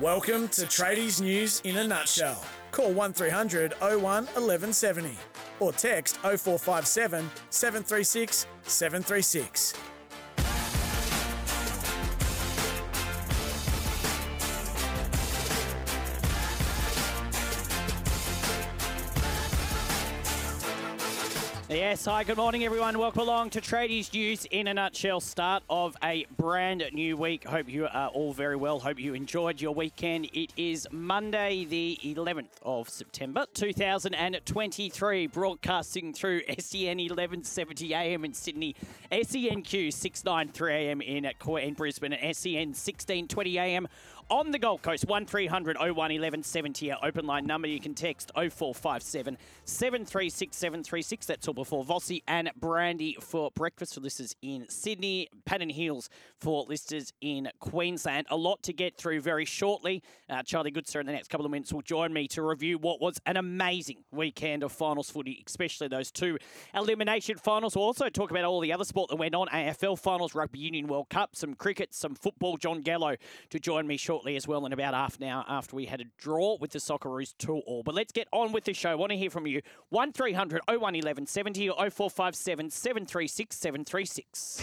Welcome to Tradies News in a nutshell. Call 1300 01 1170 or text 0457 736 736. Yes, hi, good morning, everyone. Welcome along to Tradies News in a nutshell. Start of a brand new week. Hope you are all very well. Hope you enjoyed your weekend. It is Monday, the 11th of September, 2023, broadcasting through SEN 1170 AM in Sydney, SENQ 693 AM in, in Brisbane, and SEN 1620 AM on the Gold Coast, 1300 01 1170, our open line number. You can text 0457 736 736. That's all before Vossi and Brandy for breakfast for listeners in Sydney, and Heels for listeners in Queensland. A lot to get through very shortly. Uh, Charlie Goodsir in the next couple of minutes will join me to review what was an amazing weekend of finals footy, especially those two elimination finals. We'll also talk about all the other sport that went on AFL finals, Rugby Union World Cup, some cricket, some football. Jon Gallo to join me shortly as well in about half an hour after we had a draw with the Socceroos 2 all. But let's get on with the show. I want to hear from you. 1300 01 1170 or 0457 736 736.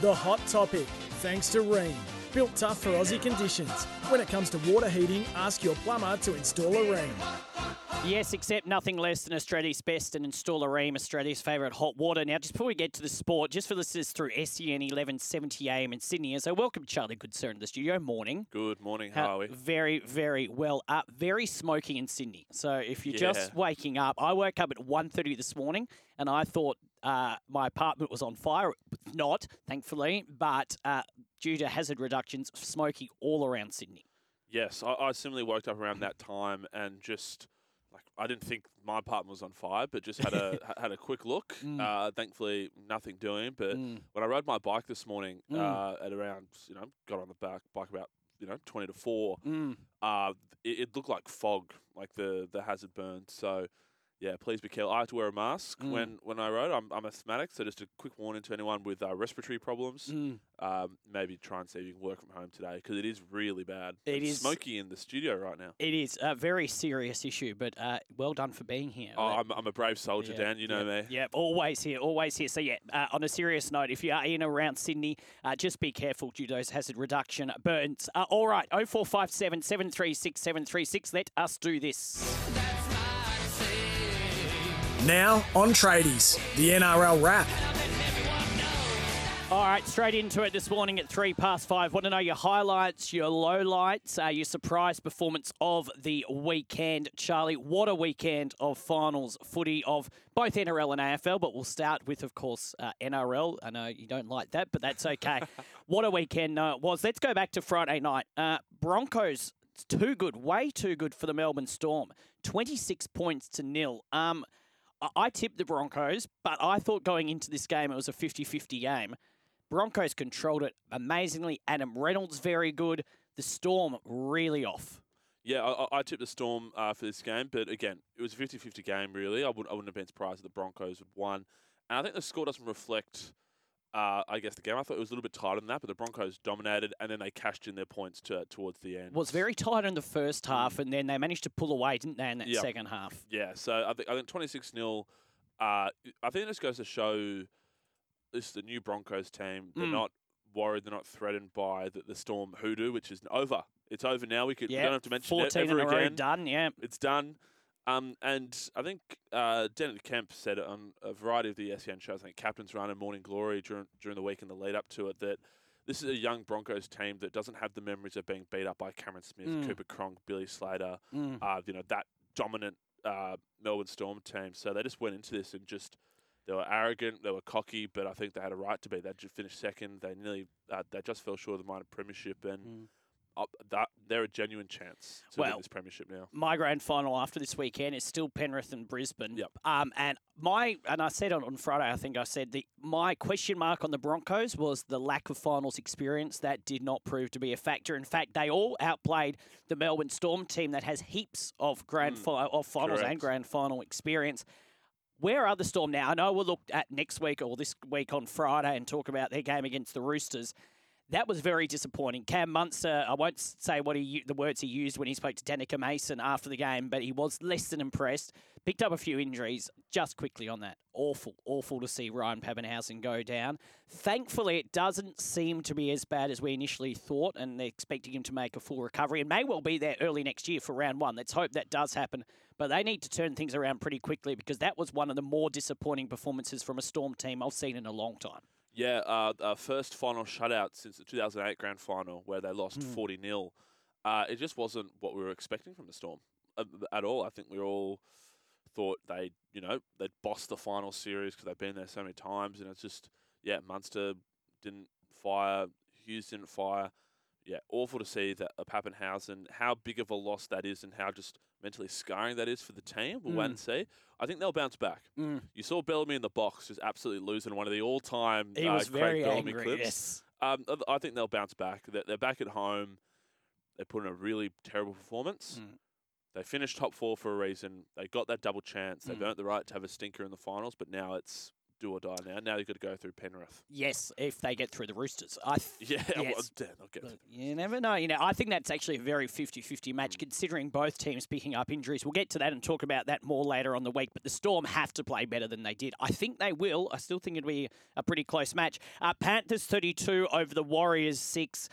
The hot topic, thanks to Rheem. Built tough for Aussie conditions. When it comes to water heating, ask your plumber to install a Rheem. Yes, except nothing less than Australia's best and install a Rheem, Australia's favourite hot water. Now, just before we get to the sport, just for listeners through SEN 1170 AM in Sydney, so welcome Charlie Goodsir in the studio. Morning. Good morning. How Uh, are we? Very, very well up. Very smoky in Sydney. So if you're Yeah. just waking up, I woke up at 1.30 this morning and I thought uh, my apartment was on fire. Not, thankfully, but uh, due to hazard reductions, smoky all around Sydney. Yes, I, I similarly woke up around that time and just I didn't think my apartment was on fire, but just had a had a quick look. Mm. Uh, thankfully, nothing doing. But Mm. when I rode my bike this morning Mm. uh, at around you know got on the back bike about you know twenty to four, Mm. uh, it, it looked like fog, like the the hazard burned. So. Yeah, please be careful. I have to wear a mask Mm. when, when I rode. I'm, I'm asthmatic, so just a quick warning to anyone with uh, respiratory problems. Mm. um, maybe try and see if you can work from home today because it is really bad. It it's is- smoky in the studio right now. It is a very serious issue, but uh, well done for being here. Oh, I'm, I'm a brave soldier, Yeah, Dan. You know yeah, me. Yeah, always here, always here. So yeah, uh, on a serious note, if you are in around Sydney, uh, just be careful due to those hazard reduction burns. Uh, all right, 0457 736 736. Let us do this. Now on Tradies, the NRL wrap. All right, straight into it this morning at three past five. Want to know your highlights, your lowlights, uh, your surprise performance of the weekend, Charlie? What a weekend of finals footy of both NRL and AFL. But we'll start with, of course, uh, NRL. I know you don't like that, but that's okay. what a weekend uh, it was. Let's go back to Friday night. Uh, Broncos. It's too good, way too good for the Melbourne Storm. 26 points to nil. Um, I- tipped the Broncos, but I thought going into this game it was a 50 50 game. Broncos controlled it amazingly. Adam Reynolds very good. The Storm really off. Yeah, I, I- tipped the Storm uh, for this game, but again, it was a 50-50 game. Really, I wouldn't, I wouldn't have been surprised if the Broncos had won. And I think the score doesn't reflect, uh, I guess, the game. I thought it was a little bit tighter than that, but the Broncos dominated, and then they cashed in their points to, towards the end. It was very tight in the first half, and then they managed to pull away, didn't they, in that Yep. second half? Yeah, so I think I think twenty six 0 uh, I think this goes to show this is the new Broncos team. They're Mm. not worried. They're not threatened by the, the Storm hoodoo, which is over. It's over now. We could we Yeah, don't have to mention it ever in a row again. done, yeah. It's done. Um, and I think uh, Denan Kemp said on a variety of the SEN shows. I think Captain's Run and Morning Glory during during the week and the lead up to it that this is a young Broncos team that doesn't have the memories of being beat up by Cameron Smith, Mm. Cooper Cronk, Billy Slater, Mm. uh, you know, that dominant uh, Melbourne Storm team. So they just went into this and just they were arrogant, they were cocky, but I think they had a right to be. They just finished second. They nearly uh, they just fell short of the minor premiership, and Mm. Uh, that they're a genuine chance to Well, win this premiership now. my grand final after this weekend is still Penrith and Brisbane. Yep. Um, and my and I said on, on Friday, I think I said the my question mark on the Broncos was the lack of finals experience. That did not prove to be a factor. In fact, they all outplayed the Melbourne Storm team that has heaps of grand Mm, fi- of finals and grand final experience. Where are the Storm now? I know we'll look at next week or this week on Friday and talk about their game against the Roosters. That was very disappointing. Cam Munster, I won't say what he the words he used when he spoke to Danika Mason after the game, but he was less than impressed. Picked up a few injuries. Just quickly on that, awful, awful to see Ryan Papenhuyzen go down. Thankfully, it doesn't seem to be as bad as we initially thought, and they're expecting him to make a full recovery and may well be there early next year for round one. Let's hope that does happen. But they need to turn things around pretty quickly because that was one of the more disappointing performances from a Storm team I've seen in a long time. Yeah, uh, uh, first final shutout since the 2008 grand final where they lost Hmm. 40 0. Uh, it just wasn't what we were expecting from the Storm uh, at all. I think we all thought they'd, you know, they'd boss the final series because they've been there so many times. And it's just, yeah, Munster didn't fire, Hughes didn't fire. Yeah, awful to see that uh, Papenhuyzen, how big of a loss that is and how just mentally scarring that is for the team. We'll wait Mm. and see. I think they'll bounce back. Mm. You saw Bellamy in the box just absolutely losing one of the all-time He uh, was Craig very Bellamy angry. clips. Yes. Um, I I think they'll bounce back. They're, they're back at home. They put in a really terrible performance. Mm. They finished top four for a reason. They got that double chance. They've Mm. earned the right to have a stinker in the finals, but now it's do or die now. Now you've got to go through Penrith. Yes, if they get through the Roosters. I th- Yeah, well, Yes. damn, I'll get Look, you never know. You know, I think that's actually a very 50-50 match considering both teams picking up injuries. We'll get to that and talk about that more later on the week, but the Storm have to play better than they did. I think they will. I still think it'll be a pretty close match. Uh, Panthers 32 over the Warriors 6.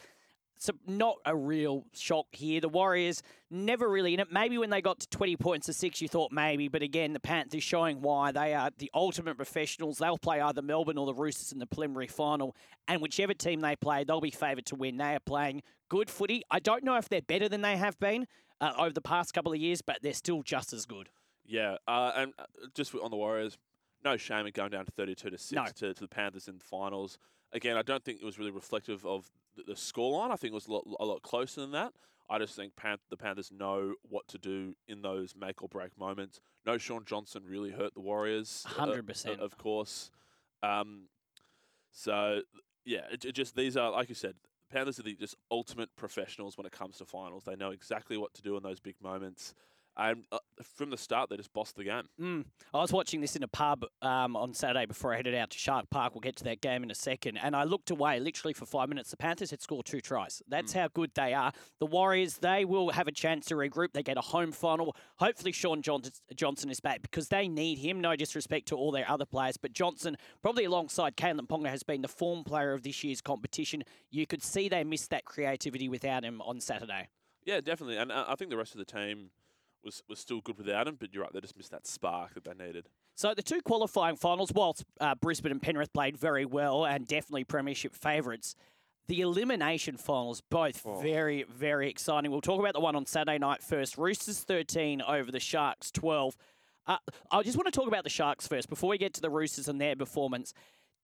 So not a real shock here. The Warriors never really in it. Maybe when they got to 20 points to six, you thought maybe. But again, the Panthers showing why they are the ultimate professionals. They'll play either Melbourne or the Roosters in the preliminary final. And whichever team they play, they'll be favoured to win. They are playing good footy. I don't know if they're better than they have been uh, over the past couple of years, but they're still just as good. Yeah, uh, and uh, just on the Warriors, no shame in going down to 32 to 6 No. to, to the Panthers in the finals. Again, I don't think it was really reflective of the, the scoreline. I think it was a lot, a lot closer than that. I just think Pan- the Panthers know what to do in those make or break moments. No, Shaun Johnson really hurt the Warriors. uh, 100%. Of course. Um, so, yeah, it, it just these are, like you said, Panthers are the just ultimate professionals when it comes to finals. They know exactly what to do in those big moments. And uh, from the start, they just bossed the game. Mm. I was watching this in a pub um, on Saturday before I headed out to Shark Park. We'll get to that game in a second. And I looked away literally for five minutes. The Panthers had scored two tries. That's how good they are. The Warriors, they will have a chance to regroup. They get a home final. Hopefully, Shaun John- Johnson is back because they need him. No disrespect to all their other players, but Johnson, probably alongside Kalyn Ponga, has been the form player of this year's competition. You could see they missed that creativity without him on Saturday. Yeah, definitely. And uh, I think the rest of the team was, was still good without him, but you're right, they just missed that spark that they needed. So the two qualifying finals, whilst uh, Brisbane and Penrith played very well and definitely premiership favourites, the elimination finals both Oh. very very exciting. We'll talk about the one on Saturday night first. Roosters 13 over the Sharks 12. Uh, I just want to talk about the Sharks first before we get to the Roosters and their performance.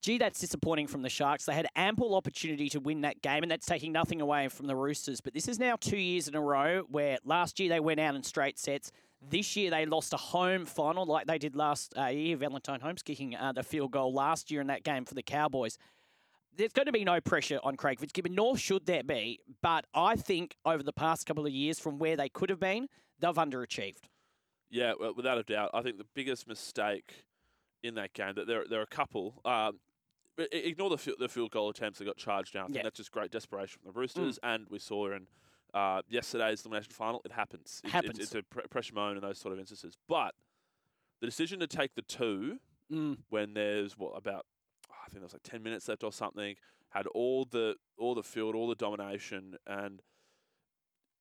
Gee, that's disappointing from the Sharks. They had ample opportunity to win that game, and that's taking nothing away from the Roosters. But this is now two years in a row where last year they went out in straight sets. This year they lost a home final like they did last uh, year. Valentine Holmes kicking uh, the field goal last year in that game for the Cowboys. There's going to be no pressure on Craig Fitzgibbon, nor should there be. But I think over the past couple of years, from where they could have been, they've underachieved. Yeah, without a doubt. I think the biggest mistake in that game, that there, there are a couple. Um, ignore the, the field goal attempts that got charged down. I think Yeah. Mm. that's just great desperation from the Roosters, and we saw in uh, yesterday's elimination final, it happens. It- Happens. It's, it's a pre- pressure moment in those sort of instances. But the decision to take the two Mm. when there's what about I think there was like ten minutes left or something. Had all the all the field, all the domination, and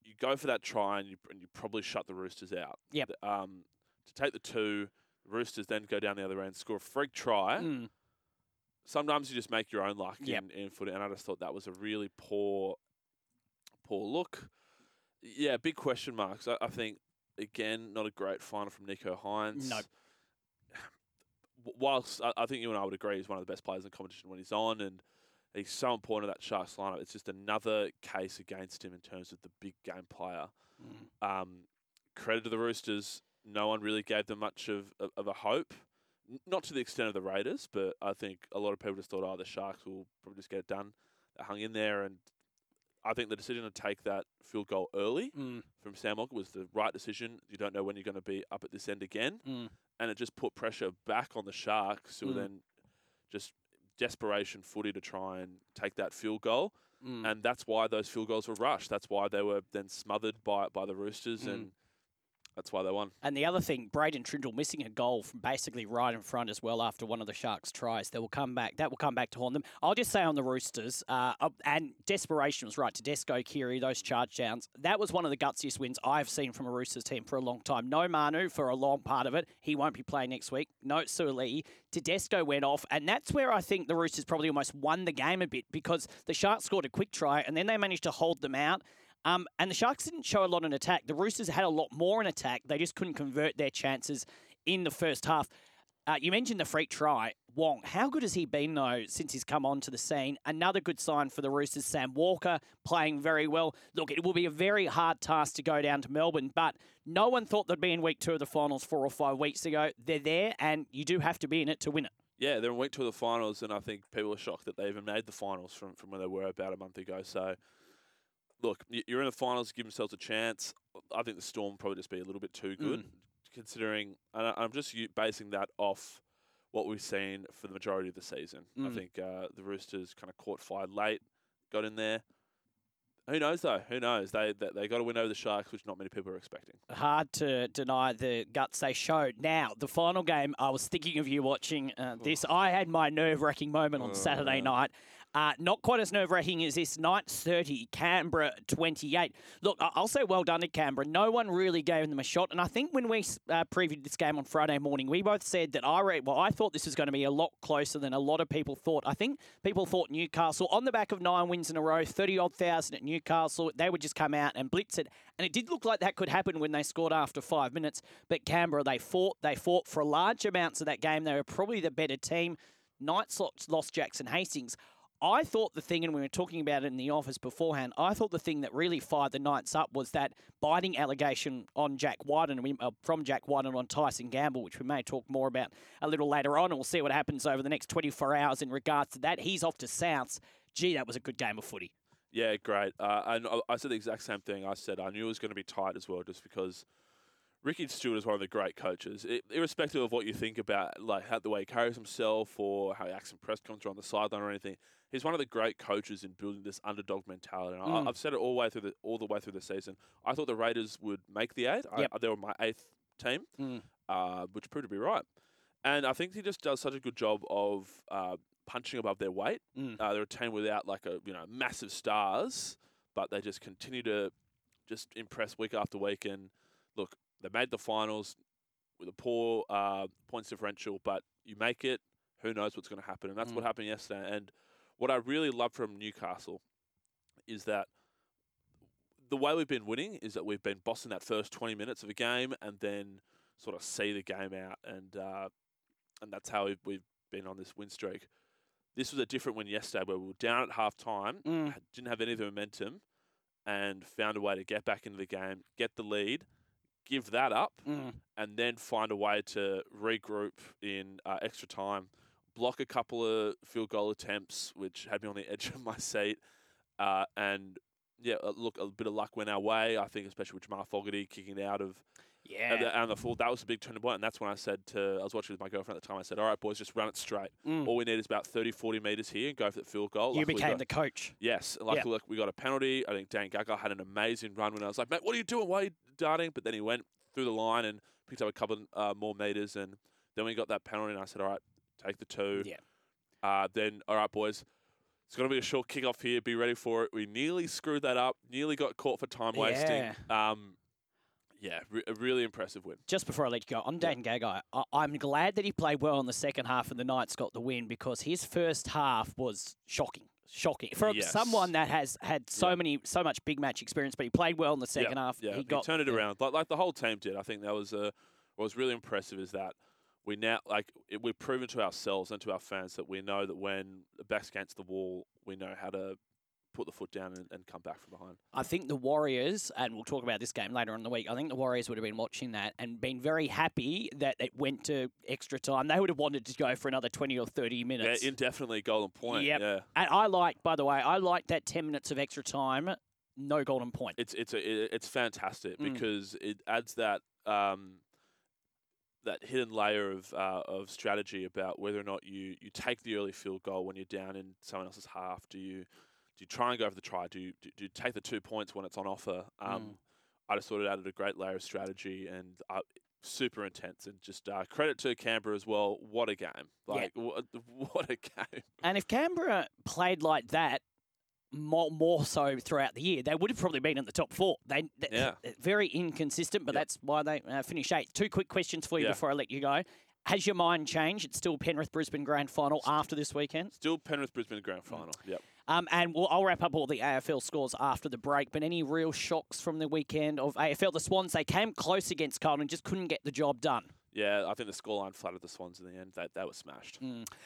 you go for that try and you and you probably shut the Roosters out. Yep. Um, to take the two, Roosters then go down the other end, score a freak try. Mm. Sometimes you just make your own luck Yep. in, in footy, and I just thought that was a really poor, poor look. Yeah, big question marks. I, I think again, not a great final from Nicho Hynes. No. Whilst I, I think you and I would agree he's one of the best players in the competition when he's on, and he's so important to that Sharks lineup. It's just another case against him in terms of the big game player. Mm. Um, credit to the Roosters, no one really gave them much of, of, of a hope. Not to the extent of the Raiders, but I think a lot of people just thought, oh, the Sharks will probably just get it done. They hung in there, and I think the decision to take that field goal early Mm. from Sam Walker was the right decision. You don't know when you're going to be up at this end again, Mm. and it just put pressure back on the Sharks, who were Mm. then just desperation footy to try and take that field goal, Mm. and that's why those field goals were rushed. That's why they were then smothered by by the Roosters, Mm. and that's why they won. And the other thing, Braden Trindall missing a goal from basically right in front as well after one of the Sharks' tries. That will come back. That will come back to haunt them. I'll just say on the Roosters, uh, and desperation was right. to Tedesco, Keary, those charge downs. That was one of the gutsiest wins I've seen from a Roosters team for a long time. No Manu for a long part of it. He won't be playing next week. No Suaalii. Tedesco went off, and that's where I think the Roosters probably almost won the game a bit because the Sharks scored a quick try, and then they managed to hold them out. Um, and the Sharks didn't show a lot in attack. The Roosters had a lot more in attack. They just couldn't convert their chances in the first half. Uh, you mentioned the freak try, Wong. How good has he been though since he's come onto the scene? Another good sign for the Roosters. Sam Walker playing very well. Look, it will be a very hard task to go down to Melbourne, but no one thought they'd be in week two of the finals four or five weeks ago. They're there, and you do have to be in it to win it. Yeah, they're in week two of the finals, and I think people are shocked that they even made the finals from, from where they were about a month ago. So, look, you're in the finals, give themselves a chance. I think the Storm probably just be a little bit too good, Mm. considering. And I- I'm just basing that off what we've seen for the majority of the season. I Mm. think uh, the Roosters kind of caught fire late, got in there. Who knows though? Who knows? They they, they got to win over the Sharks, which not many people are expecting. hard to deny the guts they showed. Now, the final game, I was thinking of you watching uh, this. I had my nerve wracking moment on Saturday night. Uh, not quite as nerve wracking as this. Night 30, Canberra 28. Look, I- I'll say well done to Canberra. No one really gave them a shot. And I think when we uh, previewed this game on Friday morning, we both said that I re- well, I thought this was going to be a lot closer than a lot of people thought. I think people thought Newcastle, on the back of nine wins in a row, 30 odd thousand at Newcastle, they would just come out and blitz it. And it did look like that could happen when they scored after five minutes. But Canberra, they fought. They fought for large amounts of that game. They were probably the better team. Knights lost Jackson Hastings. I thought the thing, and we were talking about it in the office beforehand, I thought the thing that really fired the Knights up was that biting allegation on Jack Wighton, uh, from Jack Wighton on Tyson Gamble, which we may talk more about a little later on, we'll see what happens over the next 24 hours in regards to that. He's off to Souths. Gee, that was a good game of footy. Yeah, great. Uh, and I said the exact same thing. I said I knew it was going to be tight as well, just because Ricky Stuart is one of the great coaches. I irrespective of what you think about, like how the way he carries himself or how he acts in press conference or on the sideline or anything, he's one of the great coaches in building this underdog mentality. And Mm. I, I've said it all the way through the all the way through the season. I thought the Raiders would make the eight. Yep. I, they were my eighth team, Mm. uh, which proved to be right. And I think he just does such a good job of uh, punching above their weight. Mm. Uh, they're a team without like a you know massive stars, but they just continue to just impress week after week. And look, they made the finals with a poor uh, points differential, but you make it. Who knows what's going to happen? And that's what Mm. happened yesterday. And what I really love from Newcastle is that the way we've been winning is that we've been bossing that first 20 minutes of a game and then sort of see the game out. And uh, and that's how we've, we've been on this win streak. This was a different one yesterday where we were down at half time, Mm. didn't have any of the momentum, and found a way to get back into the game, get the lead, give that up, Mm. and then find a way to regroup in uh, extra time, block a couple of field goal attempts, which had me on the edge of my seat, uh, and yeah, uh, look, a bit of luck went our way. I think, especially with Jamal Fogarty kicking it out of Yeah. and the, and the full, that was a big turning point. And that's when I said to, I was watching with my girlfriend at the time, I said, all right, boys, just run it straight. Mm. All we need is about 30, 40 metres here and go for the field goal. You Luckily became got- the coach. Yes, luckily we got a penalty. I think Dane Gagai had an amazing run when I was like, mate, what are you doing? Why are you darting? But then he went through the line and picked up a couple uh, more metres. And then we got that penalty, and I said, all right, take the two. Yeah. Uh, then, all right, boys, it's going to be a short kickoff here. Be ready for it. We nearly screwed that up, nearly got caught for time wasting. Yeah. Um, yeah, re- a really impressive win. just before I let you go, on Yeah. Dane Gagai, I- I'm glad that he played well in the second half and the Knights got the win because his first half was shocking. Shocking for Yes. someone that has had so Yeah. many, so much big match experience, but he played well in the second half. Yeah, he got turned it yeah. around like like the whole team did. I think that was uh, what was really impressive is that we now like it, we've proven to ourselves and to our fans that we know that when the back's against the wall, we know how to put the foot down and, and come back from behind. I think the Warriors, and we'll talk about this game later in the week. I think the Warriors would have been watching that and been very happy that it went to extra time. They would have wanted to go for another twenty or thirty minutes. Yeah, indefinitely golden point. Yep. Yeah, and I like, by the way, I like that ten minutes of extra time, no golden point. it's it's a, it's fantastic Mm. because it adds that um, that hidden layer of uh, of strategy about whether or not you you take the early field goal when you're down in someone else's half. Do you do you try and go for the try? Do you do, do you take the two points when it's on offer? Um, Mm. I just thought it added a great layer of strategy and uh, super intense and just uh, credit to Canberra as well. What a game! Yeah. Like what, what a game! And if Canberra played like that more, more so throughout the year, they would have probably been in the top four. They, they Yeah. very inconsistent, but Yep. that's why they uh, finished eighth. Two quick questions for you Yeah. before I let you go. Has your mind changed? It's still Penrith Brisbane Grand Final after this weekend. Still Penrith Brisbane grand final. Yep. Um, and we'll, I'll wrap up all the AFL scores after the break. But any real shocks from the weekend of AFL? The Swans, they came close against Carlton, just couldn't get the job done. Yeah, I think the scoreline flattered the Swans in the end. That that was smashed.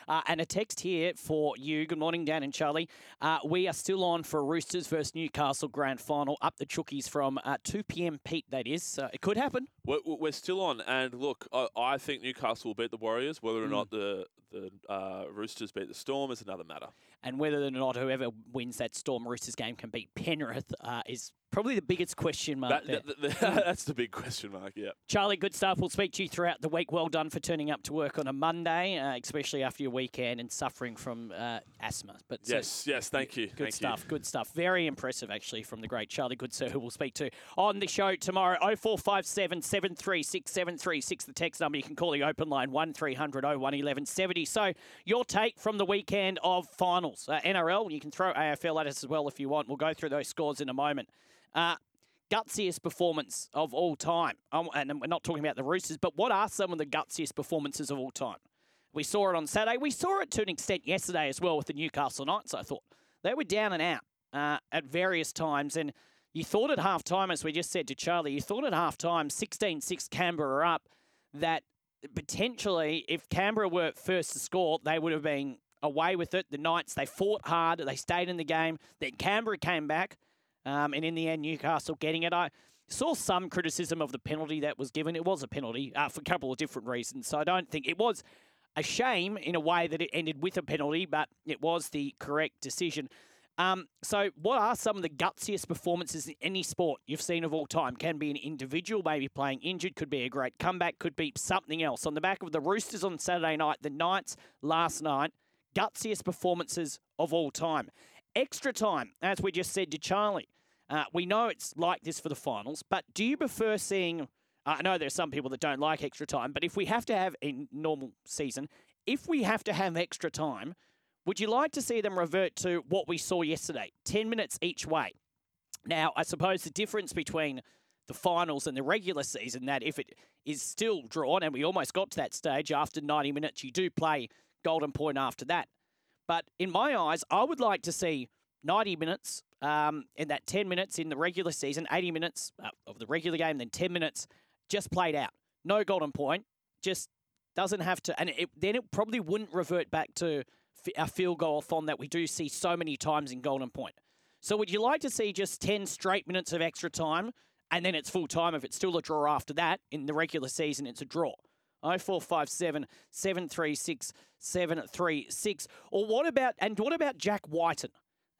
Uh, and a text here for you. Good morning, Dan and Charlie. Uh, we are still on for Roosters versus Newcastle Grand Final up the Chookies from uh, 2 p.m. Pete, that is. So it could happen. We're, we're still on, and look, I, I think Newcastle will beat the Warriors. Whether or Mm. not the the uh, Roosters beat the Storm is another matter. And whether or not whoever wins that Storm Roosters game can beat Penrith uh, is probably the biggest question mark That, there. that- that- that's the big question mark. Yeah. Charlie, good stuff. We'll speak to you throughout the week. Well done for turning up to work on a Monday, uh, especially after your weekend and suffering from uh, asthma. But so- Yes. Yes. Thank you. Good thank stuff. You. Good stuff. Very impressive, actually, from the great Charlie Goodsir, who we'll speak to on the show tomorrow. 0457 736 736, the text number. You can call the open line 1300 01 1170. So, your take from the weekend of finals. Uh, NRL, you can throw AFL at us as well if you want. We'll go through those scores in a moment. Uh, gutsiest performance of all time. Um, and we're not talking about the Roosters, but what are some of the gutsiest performances of all time? We saw it on Saturday. We saw it to an extent yesterday as well with the Newcastle Knights, I thought. They were down and out uh, at various times. And you thought at half time, as we just said to Charlie, you thought at half time, 16 6 Canberra up, that potentially if Canberra were first to score, they would have been away with it. The Knights, they fought hard, they stayed in the game. Then Canberra came back. Um, and in the end, Newcastle getting it. I saw some criticism of the penalty that was given. It was a penalty uh, for a couple of different reasons. So I don't think it was a shame in a way that it ended with a penalty, but it was the correct decision. Um, so, what are some of the gutsiest performances in any sport you've seen of all time? Can be an individual, maybe playing injured, could be a great comeback, could be something else. On the back of the Roosters on Saturday night, the Knights last night, gutsiest performances of all time. Extra time, as we just said to Charlie. Uh, we know it's like this for the finals, but do you prefer seeing? I know there are some people that don't like extra time, but if we have to have a normal season, if we have to have extra time, would you like to see them revert to what we saw yesterday? 10 minutes each way. Now, I suppose the difference between the finals and the regular season that if it is still drawn, and we almost got to that stage after 90 minutes, you do play golden point after that. But in my eyes, I would like to see 90 minutes um, and that 10 minutes in the regular season, 80 minutes uh, of the regular game, then 10 minutes just played out. No golden point, just doesn't have to. And it, then it probably wouldn't revert back to a field goal thon that we do see so many times in golden point. So would you like to see just 10 straight minutes of extra time and then it's full time if it's still a draw after that? In the regular season, it's a draw. 0457 736 736. Or what about, and what about Jack Wighton?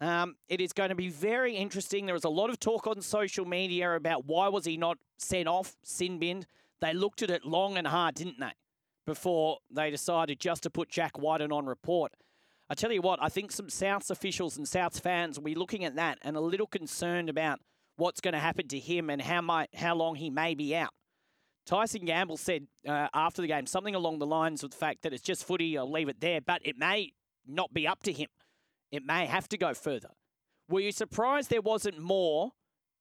Um, it is going to be very interesting. There was a lot of talk on social media about why was he not sent off, sin binned. They looked at it long and hard, didn't they? Before they decided just to put Jack Wighton on report. I tell you what, I think some Souths officials and Souths fans will be looking at that and a little concerned about what's going to happen to him and how might, how long he may be out. Tyson Gamble said uh, after the game something along the lines of the fact that it's just footy, I'll leave it there, but it may not be up to him. It may have to go further. Were you surprised there wasn't more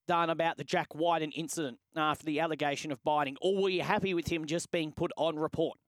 done about the Jack Wighton incident after the allegation of biting, or were you happy with him just being put on report?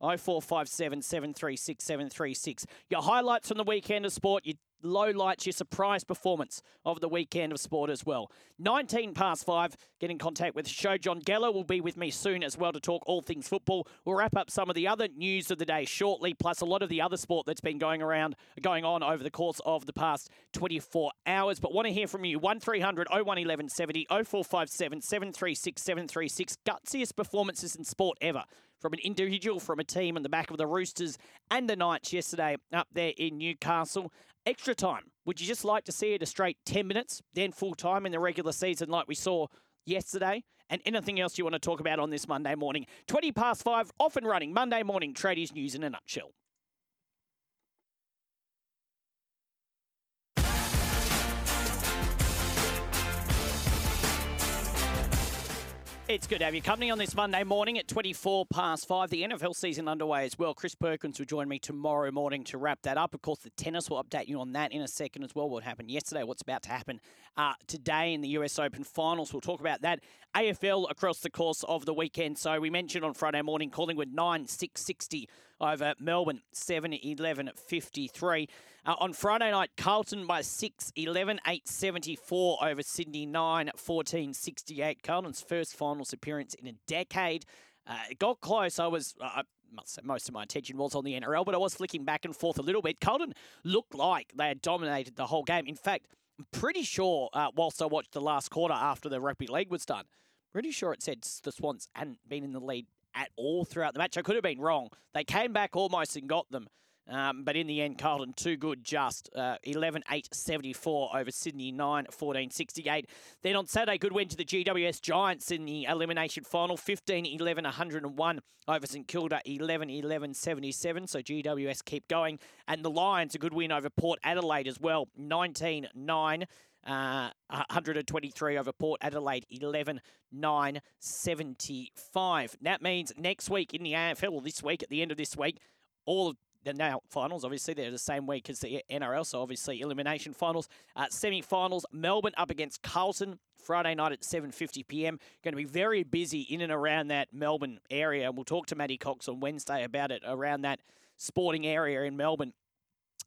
0457 736 736. Your highlights from the weekend of sport, your low lights, your surprise performance of the weekend of sport as well. 19 past 5, get in contact with show. Jon Gallo will be with me soon as well to talk all things football. We'll wrap up some of the other news of the day shortly, plus a lot of the other sport that's been going around, going on over the course of the past 24 hours. But want to hear from you. 1300 01 1170 0457 736 736. Gutsiest performances in sport ever from an individual, from a team on the back of the Roosters and the Knights yesterday up there in Newcastle. Extra time. Would you just like to see it a straight 10 minutes, then full time in the regular season like we saw yesterday? and anything else you want to talk about on this Monday morning. 20 past five, off and running. Monday morning, Tradies News in a nutshell. It's good to have you company on this Monday morning at 24 past five. The NFL season underway as well. Chris Perkins will join me tomorrow morning to wrap that up. Of course, the tennis will update you on that in a second as well. What happened yesterday, what's about to happen uh, today in the US Open finals. We'll talk about that. AFL across the course of the weekend. So we mentioned on Friday morning, Collingwood 9 660 over Melbourne 7 11 53. Uh, on Friday night, Carlton by 6 11 8 74 over Sydney 9 14 68. Carlton's first finals appearance in a decade. Uh, it got close. I was. Uh, most of my attention was on the NRL, but I was flicking back and forth a little bit. Carlton looked like they had dominated the whole game. In fact, I'm pretty sure, uh, whilst I watched the last quarter after the rugby league was done, pretty sure it said the Swans hadn't been in the lead at all throughout the match. I could have been wrong. They came back almost and got them. Um, but in the end, Carlton too good, just uh, 11 8 74 over Sydney 9 14 68. Then on Saturday, good win to the GWS Giants in the elimination final 15 11 101 over St Kilda 11 11 77. So GWS keep going. And the Lions, a good win over Port Adelaide as well 19 9. Uh, 123 over Port Adelaide, 11 9 75. That means next week in the AFL, this week, at the end of this week, all of now finals, obviously, they're the same week as the NRL, so obviously elimination finals. Uh, semi-finals, Melbourne up against Carlton, Friday night at 7.50 p.m. Going to be very busy in and around that Melbourne area, and we'll talk to Matty Cox on Wednesday about it, around that sporting area in Melbourne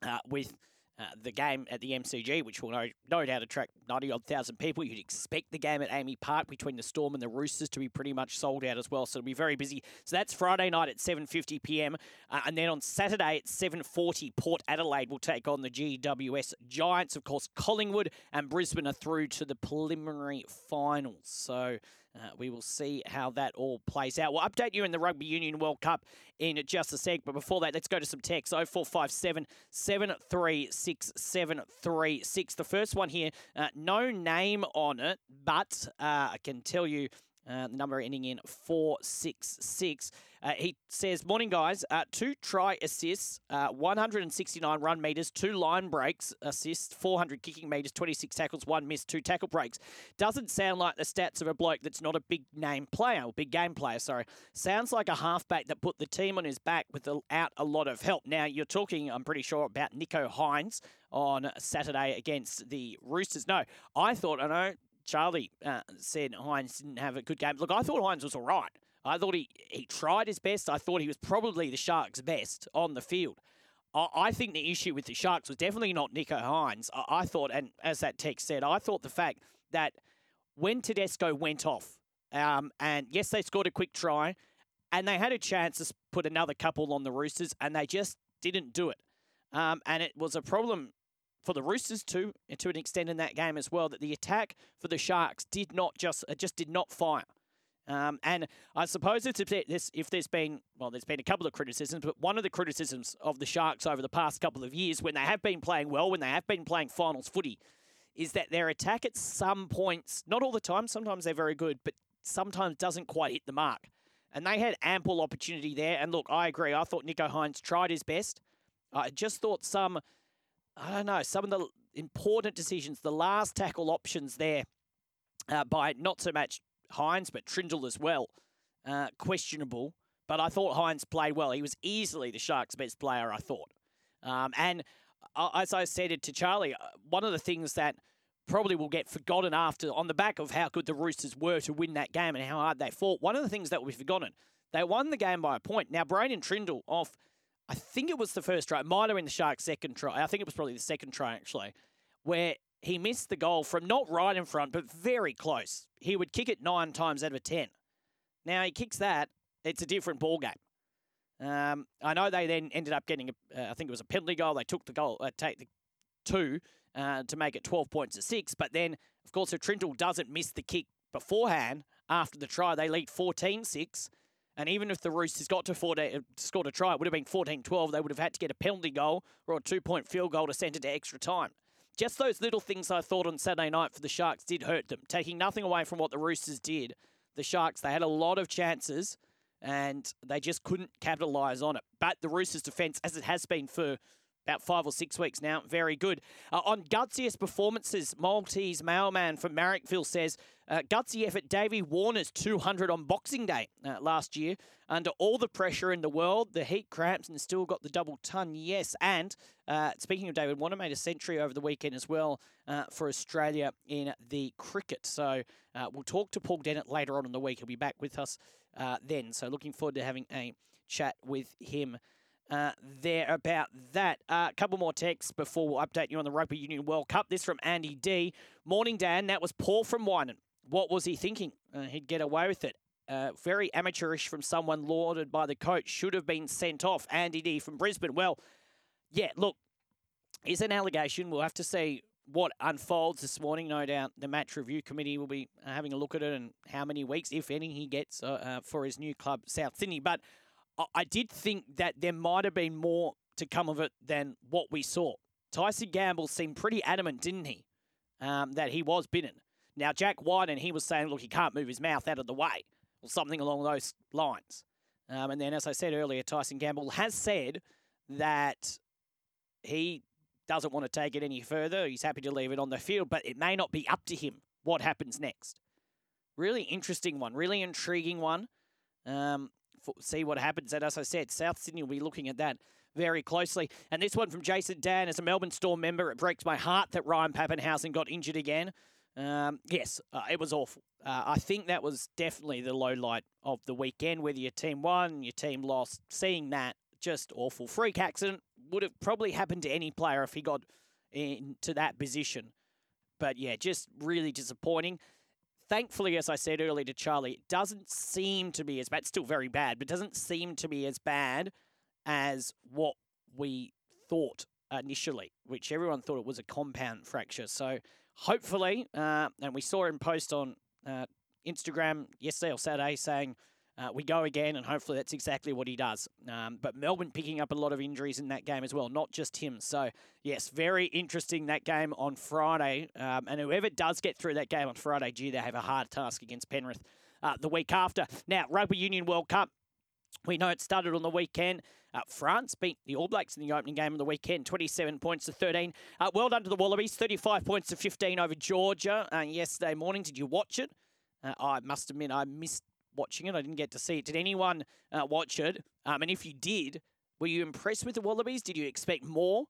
uh, with – uh, the game at the MCG, which will no, no doubt attract 90 odd thousand people. You'd expect the game at AAMI Park between the Storm and the Roosters to be pretty much sold out as well. So it'll be very busy. So that's Friday night at 7.50 p.m. Uh, and then on Saturday at 7.40, Port Adelaide will take on the GWS Giants. Of course, Collingwood and Brisbane are through to the preliminary finals. So uh, we will see how that all plays out. We'll update you in the Rugby Union World Cup in just a sec. But before that, let's go to some text 0457 736736. The first one here, uh, no name on it, but uh, I can tell you uh, the number ending in 466. Uh, he says, Morning, guys. Uh, two try assists, uh, 169 run meters, two line breaks assists, 400 kicking meters, 26 tackles, one miss, two tackle breaks. Doesn't sound like the stats of a bloke that's not a big name player, big game player, sorry. Sounds like a halfback that put the team on his back without a lot of help. Now, you're talking, I'm pretty sure, about Nicho Hynes on Saturday against the Roosters. No, I thought, I know Charlie uh, said Hynes didn't have a good game. Look, I thought Hynes was all right. I thought he, he tried his best. I thought he was probably the Sharks' best on the field. I, I think the issue with the Sharks was definitely not Nicho Hynes. I, I thought, and as that text said, I thought the fact that when Tedesco went off, um, and yes, they scored a quick try, and they had a chance to put another couple on the Roosters, and they just didn't do it. Um, and it was a problem for the Roosters too, to an extent in that game as well, that the attack for the Sharks did not just just did not fire. Um, and I suppose it's this if there's been well, there's been a couple of criticisms, but one of the criticisms of the Sharks over the past couple of years, when they have been playing well, when they have been playing finals footy, is that their attack at some points, not all the time, sometimes they're very good, but sometimes doesn't quite hit the mark. And they had ample opportunity there. And look, I agree. I thought Nicho Hynes tried his best. I just thought some I don't know, some of the important decisions, the last tackle options there uh, by not so much Hynes, but Trindall as well, uh, questionable. But I thought Hynes played well. He was easily the Sharks' best player, I thought. Um, and uh, as I said it to Charlie, uh, one of the things that probably will get forgotten after, on the back of how good the Roosters were to win that game and how hard they fought, one of the things that will be forgotten, they won the game by a point. Now, Braden Trindall off I think it was the first try. It might have been the Sharks' second try. I think it was probably the second try, actually, where he missed the goal from not right in front, but very close. He would kick it nine times out of 10. Now he kicks that, it's a different ball game. Um, I know they then ended up getting, a, uh, I think it was a penalty goal. They took the goal, uh, take the two uh, to make it 12 points to six. But then, of course, if Trindall doesn't miss the kick beforehand after the try, they lead 14 6. And even if the Roosters got to 14, uh, scored a try, it would have been 14 12. They would have had to get a penalty goal or a two point field goal to send it to extra time. Just those little things I thought on Saturday night for the Sharks did hurt them. Taking nothing away from what the Roosters did, the Sharks. They had a lot of chances and they just couldn't capitalise on it. But the Roosters' defence, as it has been for about five or six weeks now. Very good. Uh, on gutsiest performances, Maltese mailman from Marrickville says uh, gutsy effort. Davey Warner's 200 on Boxing Day uh, last year. Under all the pressure in the world, the heat cramps, and still got the double ton. Yes, and uh, speaking of David Warner, made a century over the weekend as well uh, for Australia in the cricket. So uh, we'll talk to Paul Dennett later on in the week. He'll be back with us then. So looking forward to having a chat with him uh, there about that. A uh, couple more texts before we'll update you on the Rugby Union World Cup. This from Andy D. Morning, Dan. That was Paul from Wynan. What was he thinking? Uh, he'd get away with it. Uh, very amateurish from someone lauded by the coach. Should have been sent off. Andy D from Brisbane. Well, yeah, look, it's an allegation. We'll have to see what unfolds this morning. No doubt the match review committee will be having a look at it and how many weeks, if any, he gets uh, uh, for his new club, South Sydney. But I did think that there might have been more to come of it than what we saw. Tyson Gamble seemed pretty adamant, didn't he, um, that he was bitten. Now, Jack White and he was saying, look, he can't move his mouth out of the way, or something along those lines. Um, and then, as I said earlier, Tyson Gamble has said that he doesn't want to take it any further. He's happy to leave it on the field, but it may not be up to him what happens next. Really interesting one, really intriguing one. Um, see what happens. And as I said, South Sydney will be looking at that very closely. And this one from Jason Dan as a Melbourne Storm member. It breaks my heart that Ryan Papenhuyzen got injured again. Um, yes, uh, it was awful. Uh, I think that was definitely the low light of the weekend. Whether your team won, your team lost, seeing that just awful. Freak accident would have probably happened to any player if he got into that position. But yeah, just really disappointing thankfully, as I said earlier to Charlie, it doesn't seem to be as bad. It's still very bad, but doesn't seem to be as bad as what we thought initially, which everyone thought it was a compound fracture. So hopefully, uh, and we saw him post on uh, Instagram yesterday or Saturday saying uh, we go again, and hopefully that's exactly what he does. Um, but Melbourne picking up a lot of injuries in that game as well, not just him. So, yes, very interesting that game on Friday. Um, and whoever does get through that game on Friday, gee, they have a hard task against Penrith uh, the week after. Now, Rugby Union World Cup. We know it started on the weekend. Uh, France beat the All Blacks in the opening game of the weekend, 27 points to 13. Uh, well done to the Wallabies, 35 points to 15 over Georgia uh, yesterday morning. Did you watch it? Uh, I must admit, I missed watching it. I didn't get to see it. Did anyone uh, watch it? Um, and if you did, were you impressed with the Wallabies? Did you expect more?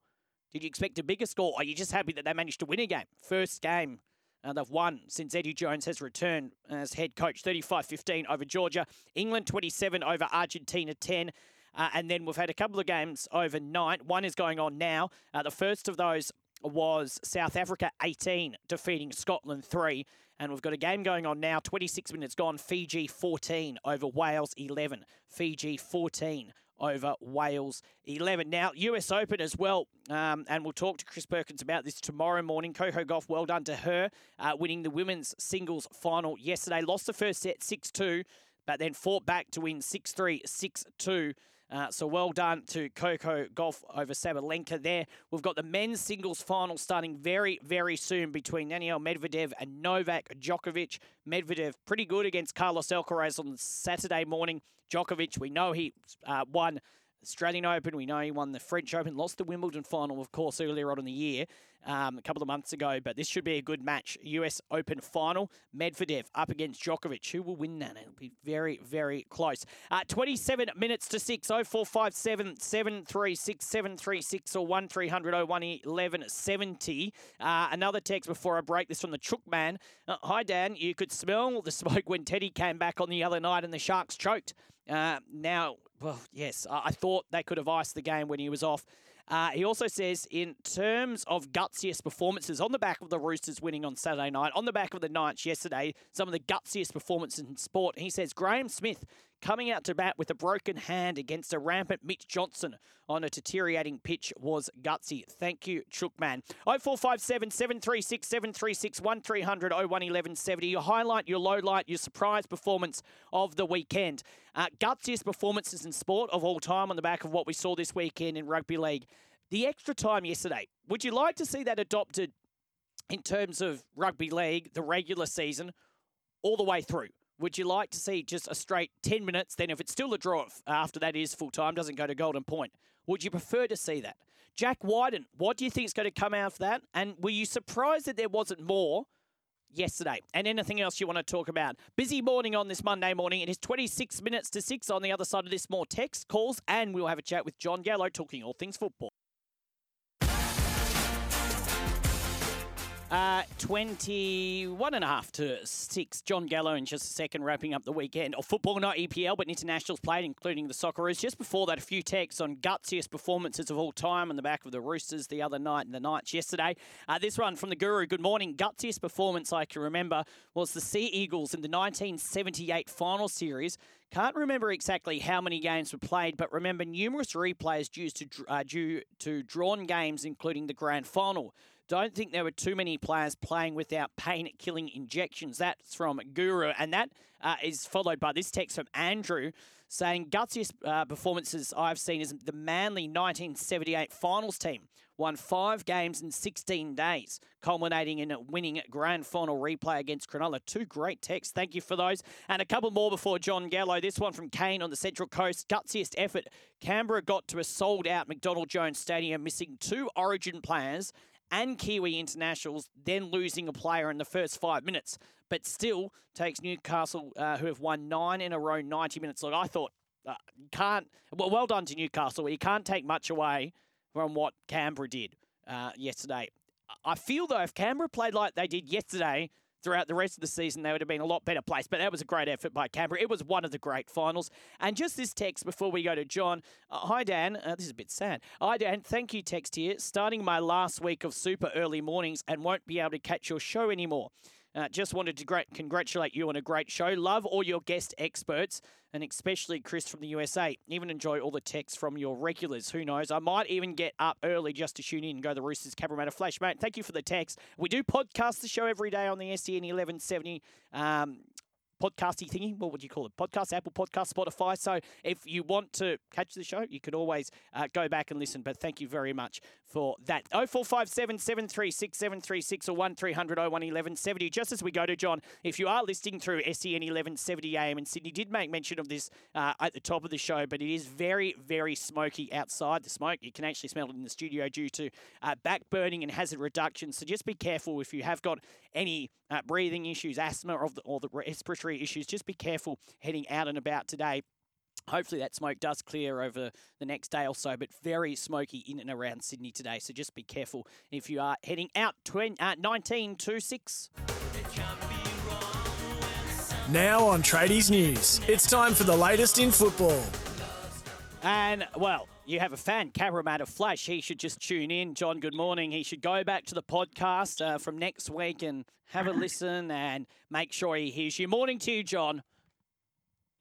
Did you expect a bigger score? Are you just happy that they managed to win a game? First game uh, they've won since Eddie Jones has returned as head coach 35 15 over Georgia, England 27 over Argentina 10. Uh, and then we've had a couple of games overnight. One is going on now. Uh, the first of those was South Africa 18 defeating Scotland 3. And we've got a game going on now, 26 minutes gone. Fiji 14 over Wales 11. Fiji 14 over Wales 11. Now, US Open as well, um, and we'll talk to Chris Perkins about this tomorrow morning. Coco Gauff, well done to her, uh, winning the women's singles final yesterday. Lost the first set 6 2, but then fought back to win 6 3, 6 2. Uh, so well done to Coco Gauff over Sabalenka there. We've got the men's singles final starting very, very soon between Daniil Medvedev and Novak Djokovic. Medvedev pretty good against Carlos Alcaraz on Saturday morning. Djokovic, we know he uh, won Australian Open. We know he won the French Open, lost the Wimbledon final, of course, earlier on in the year, um, a couple of months ago. But this should be a good match. US Open final. Medvedev up against Djokovic. Who will win that? It'll be very, very close. Uh, 27 minutes to 6. 0457 736 736 or 1300 1170. Uh, another text before I break this from the Chook man. Uh, Hi, Dan. You could smell the smoke when Teddy came back on the other night and the Sharks choked. Uh, now, well, yes, I thought they could have iced the game when he was off. Uh, he also says, in terms of gutsiest performances, on the back of the Roosters winning on Saturday night, on the back of the Knights yesterday, some of the gutsiest performances in sport, he says Graeme Smith coming out to bat with a broken hand against a rampant Mitch Johnson on a deteriorating pitch was gutsy. Thank you, Chookman. 0457 736 736 1300 011170. Your highlight, your low light, your surprise performance of the weekend. Uh, gutsiest performances in sport of all time on the back of what we saw this weekend in Rugby League. The extra time yesterday. Would you like to see that adopted in terms of Rugby League, the regular season, all the way through? Would you like to see just a straight 10 minutes? Then, if it's still a draw after that is full time, doesn't go to Golden Point, would you prefer to see that? Jack Wighton, what do you think is going to come out of that? And were you surprised that there wasn't more yesterday? And anything else you want to talk about? Busy morning on this Monday morning. It is 26 minutes to 6 on the other side of this. More text, calls, and we'll have a chat with Jon Gallo talking all things football. Uh, 21 and a half to 6. Jon Gallo in just a second, wrapping up the weekend of football, not EPL, but internationals played, including the Socceroos. Just before that, a few texts on gutsiest performances of all time on the back of the Roosters the other night and the Knights yesterday. Uh, this one from the Guru. Good morning. Gutsiest performance I can remember was the Sea Eagles in the 1978 final series. Can't remember exactly how many games were played, but remember numerous replays due to, uh, due to drawn games, including the grand final. Don't think there were too many players playing without pain killing injections. That's from Guru. And that uh, is followed by this text from Andrew saying gutsiest uh, performances I've seen is the Manly 1978 finals team. Won five games in 16 days, culminating in a winning grand final replay against Cronulla. Two great texts. Thank you for those. And a couple more before Jon Gallo. This one from Kane on the Central Coast. Gutsiest effort. Canberra got to a sold out McDonald Jones Stadium, missing two origin players and Kiwi internationals, then losing a player in the first five minutes, but still takes Newcastle, uh, who have won nine in a row, 90 minutes. Look, I thought, uh, can't, well, well done to Newcastle. You can't take much away from what Canberra did uh, yesterday. I feel, though, if Canberra played like they did yesterday, throughout the rest of the season, they would have been a lot better placed. But that was a great effort by Canberra. It was one of the great finals. And just this text before we go to Jon. Uh, hi, Dan. Uh, this is a bit sad. Hi, Dan. Thank you, text here. Starting my last week of super early mornings and won't be able to catch your show anymore. Uh, just wanted to congratulate you on a great show. Love all your guest experts, and especially Chris from the USA. Even enjoy all the texts from your regulars. Who knows? I might even get up early just to tune in and go to the Roosters Cabramatta Flash. Mate, thank you for the text. We do podcast the show every day on the SEN 1170. Um, podcasty thingy. What would you call it? Podcast, Apple Podcast, Spotify. So if you want to catch the show, you could always uh, go back and listen. But thank you very much for that. 0457 736 736 or 1300 01 1170. Just as we go to Jon, if you are listening through SEN 1170 AM and Sydney did make mention of this uh, at the top of the show, but it is very, very smoky outside the smoke. You can actually smell it in the studio due to uh, back burning and hazard reduction. So just be careful if you have got any uh, breathing issues, asthma, or the, or the respiratory issues. Just be careful heading out and about today. Hopefully that smoke does clear over the next day or so, but very smoky in and around Sydney today. So just be careful if you are heading out 20, uh, 19 to 6. Now on Tradies News, it's time for the latest in football. And, well, you have a fan, Cabramatta Flash. He should just tune in. Jon, good morning. He should go back to the podcast uh, from next week and have a listen and make sure he hears you. Morning to you, Jon.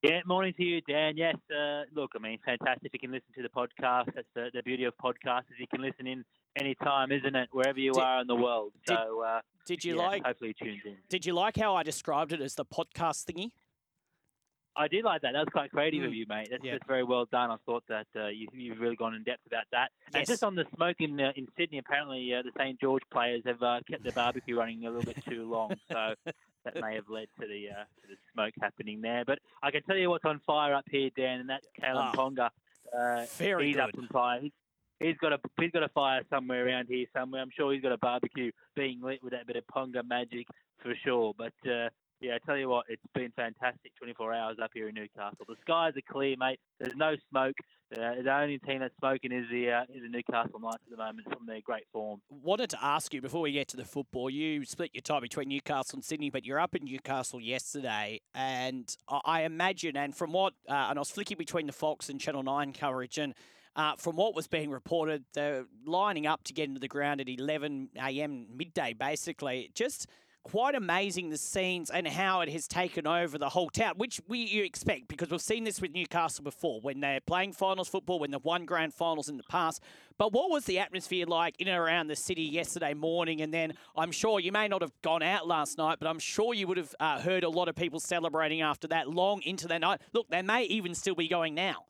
Yeah, morning to you, Dan. Yes, uh, look, I mean, fantastic. You can listen to the podcast. That's the, the beauty of podcasts is you can listen in anytime, isn't it? Wherever you did, are in the world. Did, so, uh, did you yeah, like? Hopefully, tuned in. Did you like how I described it as the podcast thingy? I did like that. That was quite creative Mm. of you, mate. That's, Yeah. that's very well done. I thought that uh, you, you've really gone in depth about that. Yes. And just on the smoke in uh, in Sydney, apparently uh, the St George players have uh, kept the barbecue running a little bit too long, so that may have led to the uh, to the smoke happening there. But I can tell you what's on fire up here, Dan, and that's Kalyn Ah, Ponga. Uh, Very he's up good. on fire. He's, he's got a he's got a fire somewhere around here somewhere. I'm sure he's got a barbecue being lit with that bit of Ponga magic for sure. But uh, yeah, I tell you what, it's been fantastic 24 hours up here in Newcastle. The skies are clear, mate. There's no smoke. Uh, the only team that's smoking is the uh, is the Newcastle Knights at the moment from their great form. Wanted to ask you before we get to the football. You split your time between Newcastle and Sydney, but you're up in Newcastle yesterday, and I- imagine, and from what, uh, and I was flicking between the Fox and Channel Nine coverage, and uh, from what was being reported, they're lining up to get into the ground at 11 a.m. midday, basically. Just quite amazing the scenes and how it has taken over the whole town, which we you expect because we've seen this with Newcastle before when they're playing finals football, when they've won grand finals in the past. But what was the atmosphere like in and around the city yesterday morning? And then I'm sure you may not have gone out last night, but I'm sure you would have uh, heard a lot of people celebrating after that long into the night. Look, they may even still be going now.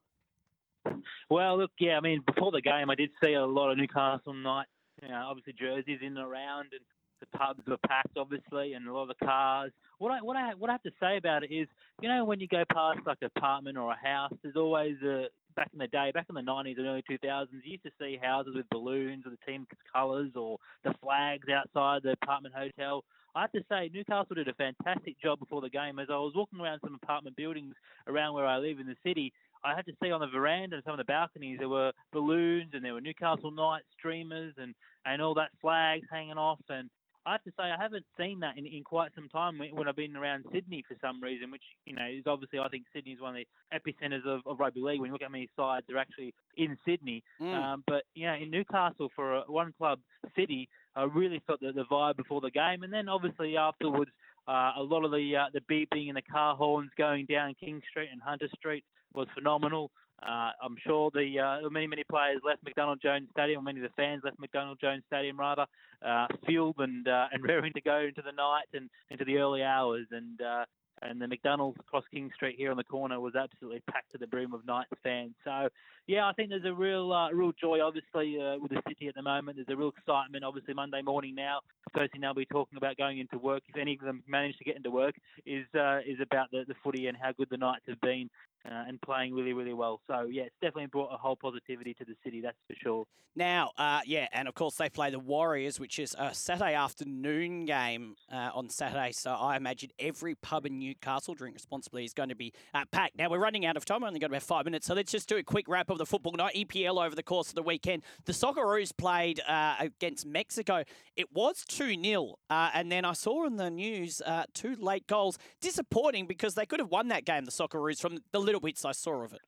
Well, look, yeah, I mean, before the game, I did see a lot of Newcastle night, you know, obviously jerseys in and around, and the pubs were packed, obviously, and a lot of the cars. What I what I what I have to say about it is, you know, when you go past like an apartment or a house, there's always a back in the day, back in the 90s and early 2000s, you used to see houses with balloons or the team colours or the flags outside the apartment hotel. I have to say, Newcastle did a fantastic job before the game. As I was walking around some apartment buildings around where I live in the city, I had to see on the veranda and some of the balconies there were balloons and there were Newcastle Knights streamers and and all that flags hanging off and I have to say I haven't seen that in, in quite some time when I've been around Sydney for some reason, which you know is obviously I think Sydney is one of the epicenters of, of rugby league. When you look at how many sides are actually in Sydney, Mm. um, but you know in Newcastle for a one club city, I really felt the, the vibe before the game, and then obviously afterwards. Uh, a lot of the uh, the beeping and the car horns going down King Street and Hunter Street was phenomenal. Uh, I'm sure the uh, many many players left McDonald Jones Stadium, many of the fans left McDonald Jones Stadium rather, uh, fueled and uh, and raring to go into the night and into the early hours. And uh, and the McDonald's across King Street here on the corner was absolutely packed to the brim of Knights fans. So yeah, I think there's a real uh, real joy obviously uh, with the city at the moment. There's a real excitement obviously Monday morning now. First thing they'll be talking about going into work, if any of them manage to get into work, is uh, is about the, the footy and how good the Knights have been uh, and playing really really well. So yeah, it's definitely brought a whole positivity to the city. That's for sure. Now, uh, yeah, and of course they play the Warriors, which is a Saturday afternoon game uh, on Saturday. So I imagine every pub in Newcastle, drink responsibly, is going to be uh, packed. Now we're running out of time. We've only got about five minutes, so let's just do a quick wrap of the football night EPL over the course of the weekend. The Socceroos played uh, against Mexico. It was two 0 uh, and then I saw in the news two late goals. Disappointing because they could have won that game. The Socceroos from the little bits I saw of it.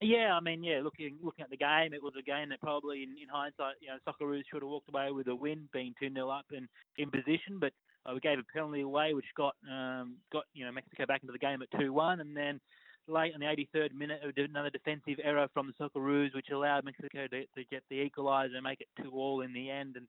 Yeah, I mean, yeah, looking looking at the game, it was a game that probably, in, in hindsight, you know, Socceroos should have walked away with a win, being two 0 up and in position. But uh, we gave a penalty away, which got um, got you know Mexico back into the game at two one, and then late in the 83rd minute, another defensive error from the Socceroos, which allowed Mexico to, to get the equaliser and make it two all in the end. And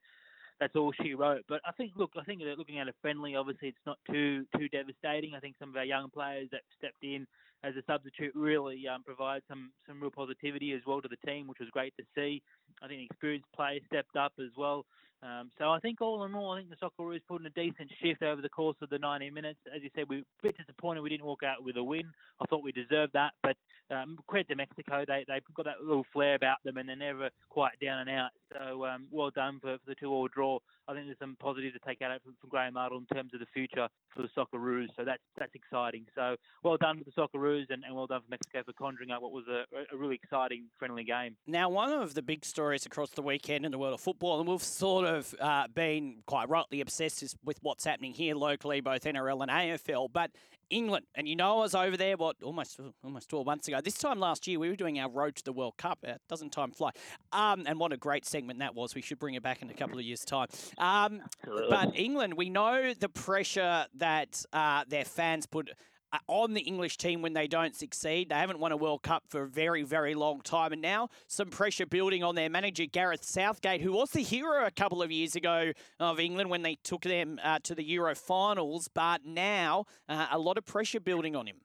that's all she wrote. But I think, look, I think looking at a friendly, obviously it's not too too devastating. I think some of our young players that stepped in as a substitute really um, provide some some real positivity as well to the team, which was great to see. I think the experienced players stepped up as well. Um, so I think all in all, I think the Socceroos put in a decent shift over the course of the 90 minutes. As you said, we were a bit disappointed we didn't walk out with a win. I thought we deserved that, but um, credit to Mexico, they they got that little flair about them, and they're never quite down and out. So um, well done for, for the two-all draw. I think there's some positives to take out from, from Graham Arnold in terms of the future for the Socceroos. So that's that's exciting. So well done for the Socceroos, and, and well done for Mexico for conjuring up what was a, a really exciting friendly game. Now, one of the big stories across the weekend in the world of football, and we've sort of uh, been quite rightly obsessed with what's happening here locally, both NRL and AFL, but England. And you know, I was over there, what, almost almost 12 months ago. This time last year, we were doing our road to the World Cup. Uh, doesn't time fly? Um, and what a great segment that was. We should bring it back in a couple of years' time. Um, but England, we know the pressure that uh, their fans put on the English team when they don't succeed. They haven't won a World Cup for a very, very long time. And now some pressure building on their manager, Gareth Southgate, who was the hero a couple of years ago of England when they took them uh, to the Euro finals. But now uh, a lot of pressure building on him.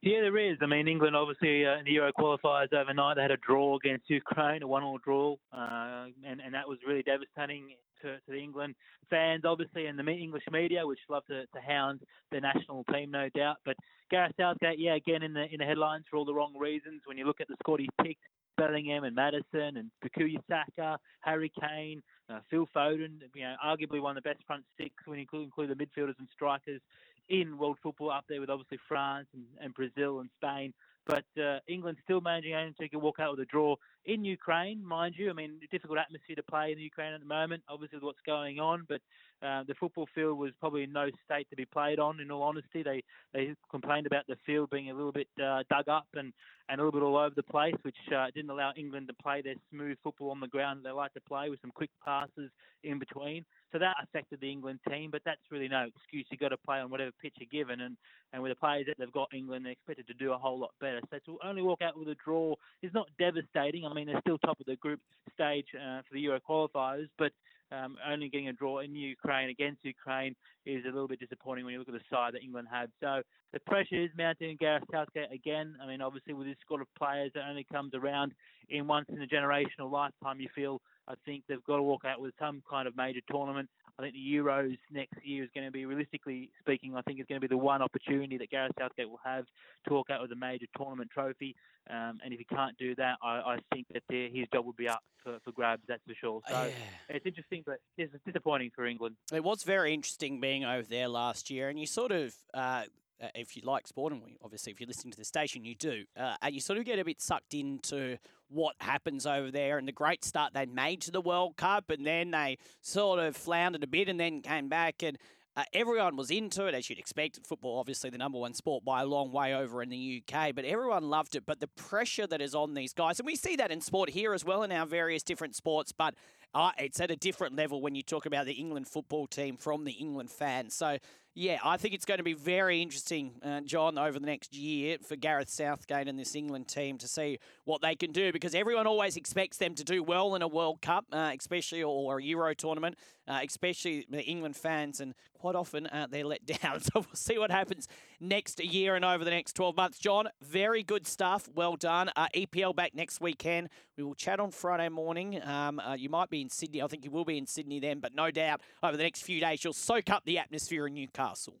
Yeah, there is. I mean, England obviously uh, in the Euro qualifiers overnight they had a draw against Ukraine, a one-all draw, uh, and and that was really devastating to, to the England fans, obviously, and the English media, which love to, to hound the national team, no doubt. But Gareth Southgate, yeah, again in the in the headlines for all the wrong reasons. When you look at the squad he's picked, Bellingham and Maddison and Bukayo Saka, Harry Kane, uh, Phil Foden, you know, arguably one of the best front six when you include, include the midfielders and strikers in world football, up there with obviously France and, and Brazil and Spain. But uh, England still managing to walk out with a draw in Ukraine, mind you. I mean, difficult atmosphere to play in Ukraine at the moment, obviously with what's going on. But uh, the football field was probably in no state to be played on. In all honesty, they they complained about the field being a little bit uh, dug up and, and a little bit all over the place, which uh, didn't allow England to play their smooth football on the ground they like to play with some quick passes in between. So that affected the England team, but that's really no excuse. You've got to play on whatever pitch you're given, and, and with the players that they've got, England they're expected to do a whole lot better. So to only walk out with a draw is not devastating. I mean, they're still top of the group stage uh, for the Euro qualifiers, but um, only getting a draw in Ukraine against Ukraine is a little bit disappointing when you look at the side that England had. So the pressure is mounting Gareth Southgate again. I mean, obviously with this squad of players that only comes around in once in a generational lifetime, you feel I think they've got to walk out with some kind of major tournament. I think the Euros next year is going to be, realistically speaking, I think it's going to be the one opportunity that Gareth Southgate will have to walk out with a major tournament trophy. Um, and if he can't do that, I, I think that his job will be up for, for grabs, that's for sure. So Yeah. it's interesting, but it's disappointing for England. It was very interesting being over there last year, and you sort of, uh, uh, if you like sport, and we, obviously if you're listening to the station, you do, uh, and you sort of get a bit sucked into what happens over there and the great start they made to the World Cup, and then they sort of floundered a bit and then came back and. Uh, everyone was into it, as you'd expect. Football, obviously, the number one sport by a long way over in the UK, but everyone loved it. But the pressure that is on these guys, and we see that in sport here as well in our various different sports, but uh, it's at a different level when you talk about the England football team from the England fans. So, yeah, I think it's going to be very interesting, uh, Jon, over the next year for Gareth Southgate and this England team to see what they can do because everyone always expects them to do well in a World Cup, uh, especially or a Euro tournament, uh, especially the England fans, and quite often uh, they're let down. So we'll see what happens next year and over the next 12 months. Jon, very good stuff. Well done. Uh, EPL back next weekend. We will chat on Friday morning. Um, uh, you might be in Sydney. I think you will be in Sydney then, but no doubt over the next few days you'll soak up the atmosphere in Newcastle.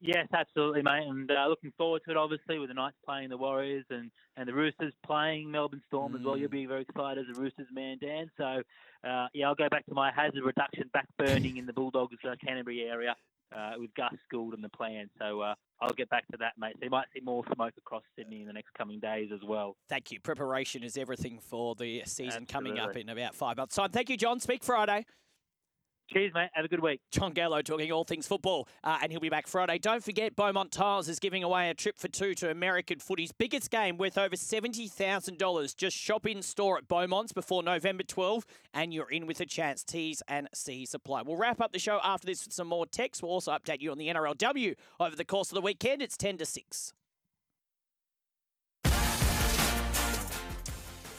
Yes, absolutely, mate. And uh, looking forward to it, obviously, with the Knights playing the Warriors and, and the Roosters playing Melbourne Storm as well. You'll be very excited as a Roosters man, Dan. So, uh, yeah, I'll go back to my hazard reduction back burning in the Bulldogs uh, Canterbury area uh, with Gus Gould and the plan. So uh, I'll get back to that, mate. So you might see more smoke across Sydney in the next coming days as well. Thank you. Preparation is everything for the season coming up in about five months' time. Thank you, Jon. Speak Friday. Cheers, mate. Have a good week. Jon Gallo talking all things football, uh, and he'll be back Friday. Don't forget, Beaumont Tiles is giving away a trip for two to American footy's biggest game worth over $70,000. Just shop in store at Beaumont's before November 12, and you're in with a chance. T's and C's supply. We'll wrap up the show after this with some more text. We'll also update you on the NRLW over the course of the weekend. It's 10 to 6.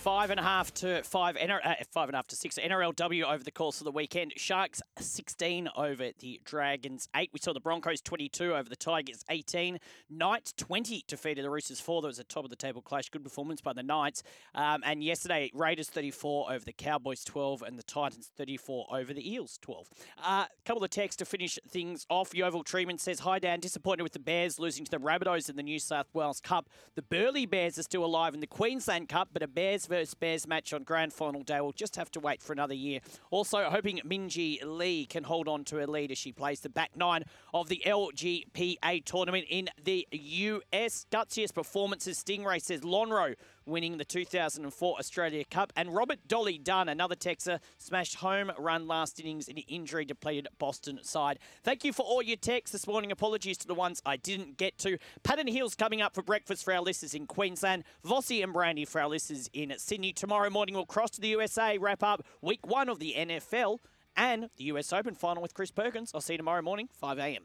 Five and a half to five, uh, five and a half to six NRLW over the course of the weekend. Sharks 16 over the Dragons 8. We saw the Broncos 22 over the Tigers 18. Knights 20 defeated the Roosters 4. That was a top of the table clash. Good performance by the Knights. Um, and yesterday, Raiders 34 over the Cowboys 12 and the Titans 34 over the Eels 12. A uh, couple of texts to finish things off. Yeovil Treeman says, Hi Dan, disappointed with the Bears losing to the Rabbitohs in the New South Wales Cup. The Burleigh Bears are still alive in the Queensland Cup, but a Bears versus Bears match on grand final day will just have to wait for another year. Also, hoping Minji Lee can hold on to her lead as she plays the back nine of the LGPA tournament in the US. Gutsiest performances, Stingray says Lonhro winning the 2004 Australia Cup. And Robert Dolly Dunn, another Texer, smashed home run last innings in an injury depleted Boston side. Thank you for all your texts this morning. Apologies to the ones I didn't get to. Patton Hills coming up for breakfast for our listeners in Queensland. Vossi and Brandy for our listeners in Sydney. Tomorrow morning we'll cross to the USA, wrap up week one of the NFL and the US Open final with Chris Perkins. I'll see you tomorrow morning, 5 a.m.